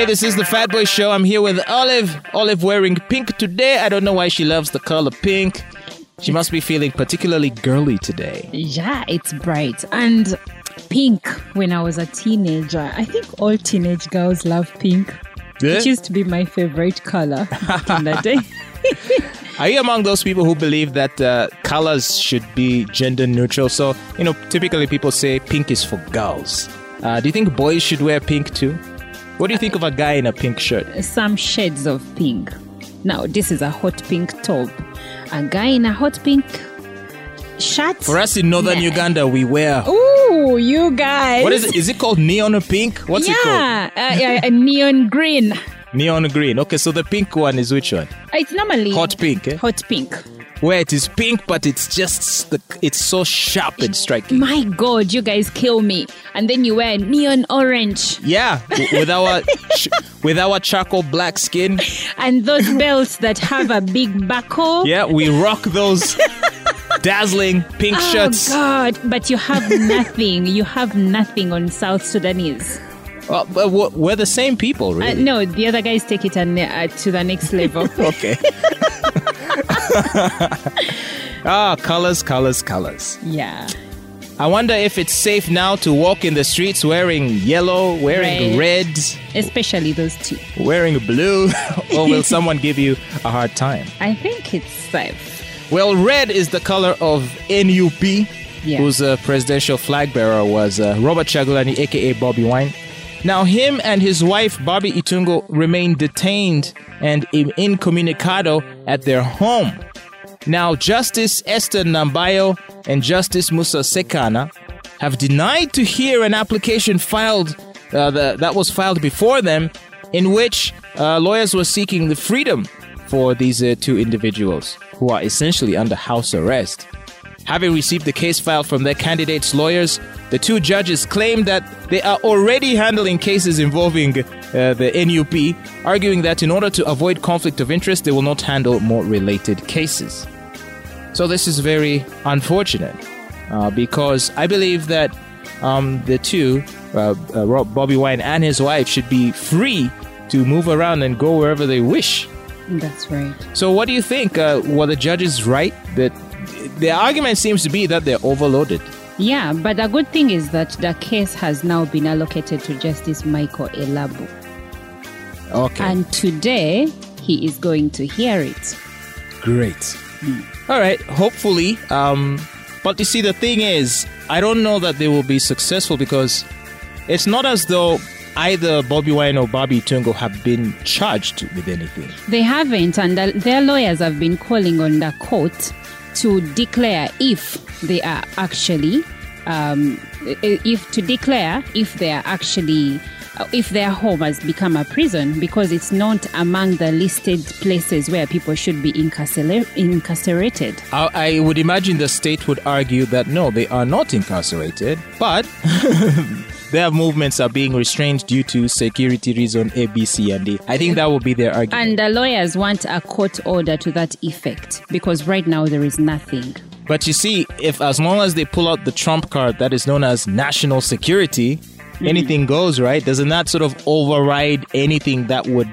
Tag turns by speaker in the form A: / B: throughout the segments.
A: Hey, this is the Fat Boy Show. I'm here with Olive. Olive wearing pink today. I don't know why she loves the color pink. She must be feeling particularly girly today.
B: Yeah, it's bright. And pink when I was a teenager. I think all teenage girls love pink.
A: Yeah?
B: It used to be my favorite color in the day.
A: Are you among those people who believe that uh, colors should be gender neutral? So, you know, typically people say pink is for girls. Uh, do you think boys should wear pink too? What do you think of a guy in a pink shirt?
B: Some shades of pink. Now, this is a hot pink top. A guy in a hot pink shirt.
A: For us in northern
B: Nah.
A: Uganda, we wear.
B: Ooh, you guys.
A: What is it? Is it called neon pink? What's it called?
B: yeah, uh, yeah, a neon green.
A: Neon green. Okay, so the pink one is which one?
B: It's normally
A: Hot pink, eh?
B: Hot pink.
A: Where it is pink, but it's just the, it's so sharp and striking.
B: My God, you guys kill me. And then you wear neon orange
A: Yeah, with our ch- with our charcoal black skin.
B: and those belts that have a big buckle.
A: Yeah, we rock those dazzling pink shirts.
B: Oh
A: shirts.
B: God! But you have nothing. You have nothing on South Sudanese.
A: Well, but we're- the same people,
B: Uh,
A: really.
B: no, the other guys take it an, uh, to the next level.
A: Okay. ah, colors, colors, colors.
B: yeah.
A: I wonder if it's safe now to walk in the streets wearing yellow, wearing red,
B: Especially those two.
A: wearing blue, or will someone give you a hard time?
B: I think it's safe.
A: Well, red is the color of NUP,
B: Yeah.
A: whose uh, presidential flag bearer was uh, Robert Kyagulanyi, aka Bobby Wine. Now, him and his wife, Barbie Itungo, remain detained and incommunicado at their home. Now, Justice Esther Nambayo and Justice Musa Ssekaana have denied to hear an application filed uh, the, that was filed before them, in which uh, lawyers were seeking the freedom for these uh, two individuals who are essentially under house arrest. Having received the case file from their candidates' lawyers, the two judges claim that they are already handling cases involving uh, the NUP, arguing that in order to avoid conflict of interest, they will not handle more related cases. So this is very unfortunate uh, because I believe that um, the two, uh, uh, Bobby Wine and his wife, should be free to move around and go wherever they wish.
B: That's right.
A: So, what do you think? Uh, were the judges right? That the argument seems to be that they're overloaded.
B: Yeah, but the good thing is that the case has now been allocated to Justice Michael Elubu.
A: Okay,
B: And today, he is going to hear it.
A: great. All right, hopefully. Um, but you see, the thing is, I don't know that they will be successful because it's not as though either Bobby Wine or Bobby Tungo have been charged with anything.
B: They haven't, and the- their lawyers have been calling on the court to declare if they are actually, um, if to declare if they are actually, uh, if their home has become a prison because it's not among the listed places where people should be incarcera- incarcerated.
A: I, I would imagine the state would argue that no, they are not incarcerated, but their movements are being restrained due to security reason A, B, C, and D. I think that will be their argument.
B: And the lawyers want a court order to that effect because right now there is nothing.
A: But you see, if as long as they pull out the trump card that is known as national security,
B: Mm-hmm.
A: anything goes, right? Doesn't that sort of override anything that would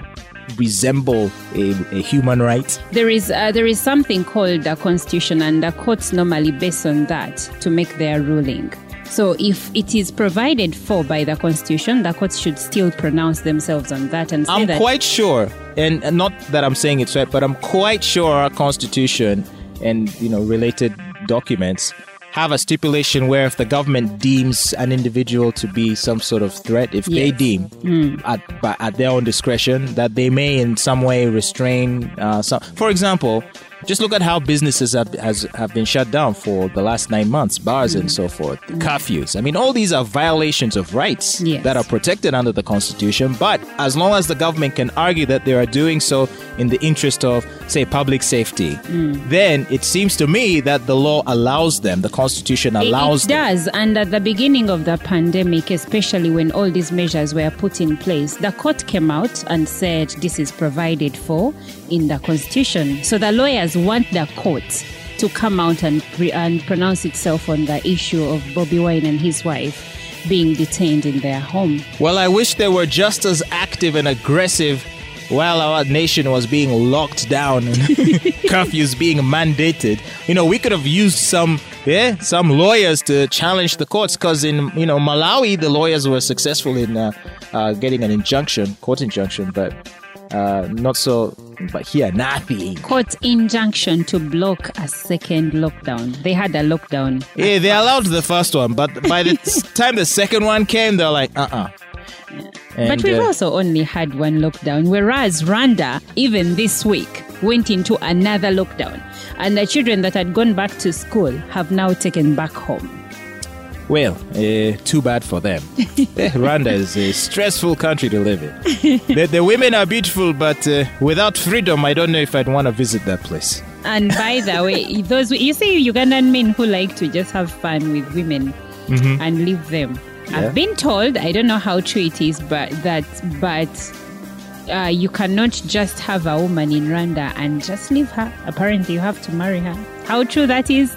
A: resemble a, a human right?
B: There is uh, there is something called the constitution, and the courts normally base on that to make their ruling. So if it is provided for by the constitution, the courts should still pronounce themselves on that and say
A: I'm
B: that
A: quite sure, and not that I'm saying it's right, but I'm quite sure our constitution and you know related documents have a stipulation where if the government deems an individual to be some sort of threat, if they
B: Yes.
A: deem at by, at their own discretion that they may in some way restrain uh, some. For example. Just look at how businesses have, has, have been shut down for the last nine months, bars and so forth, curfews. I mean, all these are violations of rights
B: Yes.
A: that are protected under the Constitution. But as long as the government can argue that they are doing so in the interest of, say, public safety, mm. then it seems to me that the law allows them, the Constitution
B: It-
A: allows
B: it,
A: them.
B: does. And at the beginning of the pandemic, especially when all these measures were put in place, the court came out and said this is provided for in the constitution. So the lawyers want the court to come out and, pre- and pronounce itself on the issue of Bobby Wine and his wife. being detained in their home.
A: Well, I wish they were just as active and aggressive while our nation was being locked down and curfews being mandated. You know, we could have used some yeah, some lawyers to challenge the courts because in you know Malawi the lawyers were successful in uh, uh, getting an injunction, court injunction, but uh, not so. But here, nothing.
B: Court injunction to block a second lockdown. They had a lockdown.
A: Yeah, they allowed the first one, but by the time the second one came, they're like, uh uh
B: but we've
A: uh,
B: also only had one lockdown, whereas Rwanda, even this week, went into another lockdown. And the children that had gone back to school have now taken back home.
A: Well, uh, too bad for them. Eh, Rwanda is a stressful country to live in. the, the women are beautiful, but uh, without freedom, I don't know if I'd want to visit that place.
B: And by the way, those you see Ugandan men who like to just have fun with women mm-hmm. and leave them. Yeah. I've been told, I don't know how true it is, but that but uh, you cannot just have a woman in Rwanda and just leave her. Apparently, you have to marry her. How true that is?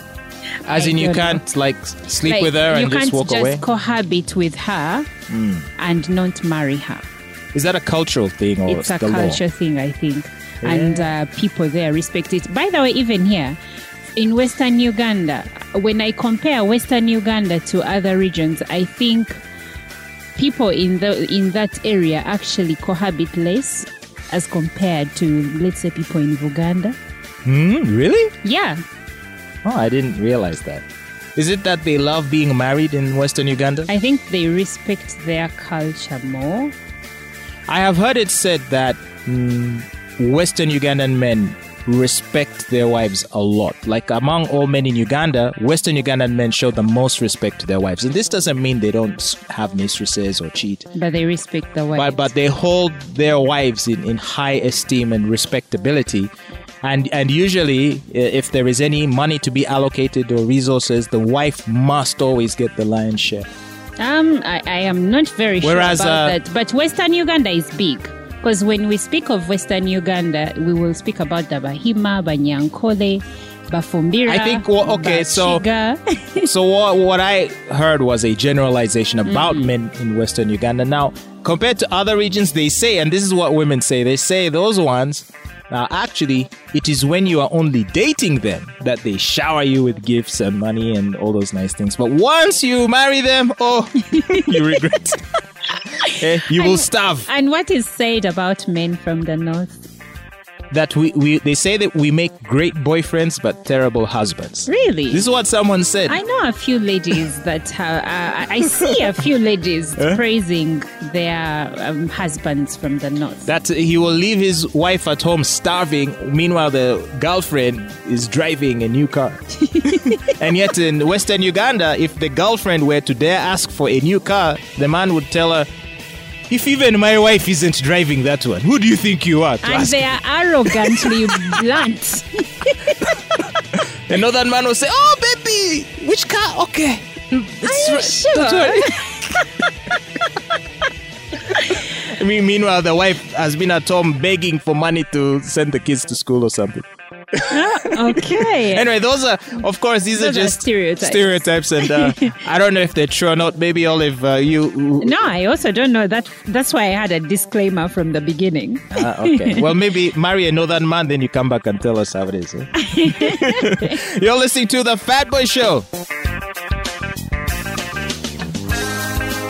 A: As I in, you can't know. like sleep like, with her and just walk
B: just
A: away.
B: You can't just cohabit with her mm. and not marry her.
A: Is that a cultural thing or
B: it's a culture law? thing? I think, yeah. and uh, people there respect it. By the way, even here in Western Uganda, when I compare Western Uganda to other regions, I think people in the in that area actually cohabit less as compared to let's say people in Uganda.
A: Mm, really?
B: Yeah.
A: Oh, I didn't realize that. Is it that they love being married in Western Uganda?
B: I think they respect their culture more.
A: I have heard it said that mm, Western Ugandan men respect their wives a lot. Like among all men in Uganda, Western Ugandan men show the most respect to their wives. And this doesn't mean they don't have mistresses or cheat.
B: But they respect the wives.
A: But, but they hold their wives in, in high esteem and respectability and and usually if there is any money to be allocated or resources the wife must always get the lion's share
B: um i, I am not very Whereas, sure about uh, that but western uganda is big because when we speak of western uganda we will speak about the bahima banyankole Bafumbira.
A: I think well, okay, so so what what I heard was a generalization about mm. men in Western Uganda. Now, compared to other regions, they say, and this is what women say, they say those ones now, actually, it is when you are only dating them that they shower you with gifts and money and all those nice things. But once you marry them, oh, you regret. eh, you will starve.
B: And what is said about men from the north?
A: That we, we they say that we make great boyfriends but terrible husbands.
B: Really?
A: This is what someone said.
B: I know a few ladies that uh, I see a few ladies huh? praising their um, husbands from the north.
A: That he will leave his wife at home starving. Meanwhile, the girlfriend is driving a new car. and yet in Western Uganda, if the girlfriend were to dare ask for a new car, the man would tell her if even my wife isn't driving that one, who do you think you are?
B: and they are arrogantly blunt.
A: the northern man will say, "Oh, baby, which car? Okay,
B: it's are you right.
A: sure? I mean, meanwhile, the wife has been at home begging for money to send the kids to school or something.
B: okay.
A: anyway, those are, of course, these those are just
B: are stereotypes.
A: Stereotypes, and uh, I don't know if they're true or not. Maybe Olive, uh, you.
B: No, I also don't know that. That's why I had a disclaimer from the beginning.
A: Uh, okay. well, maybe marry a northern man, then you come back and tell us how it is. Eh? You're listening to the Fat Boy Show.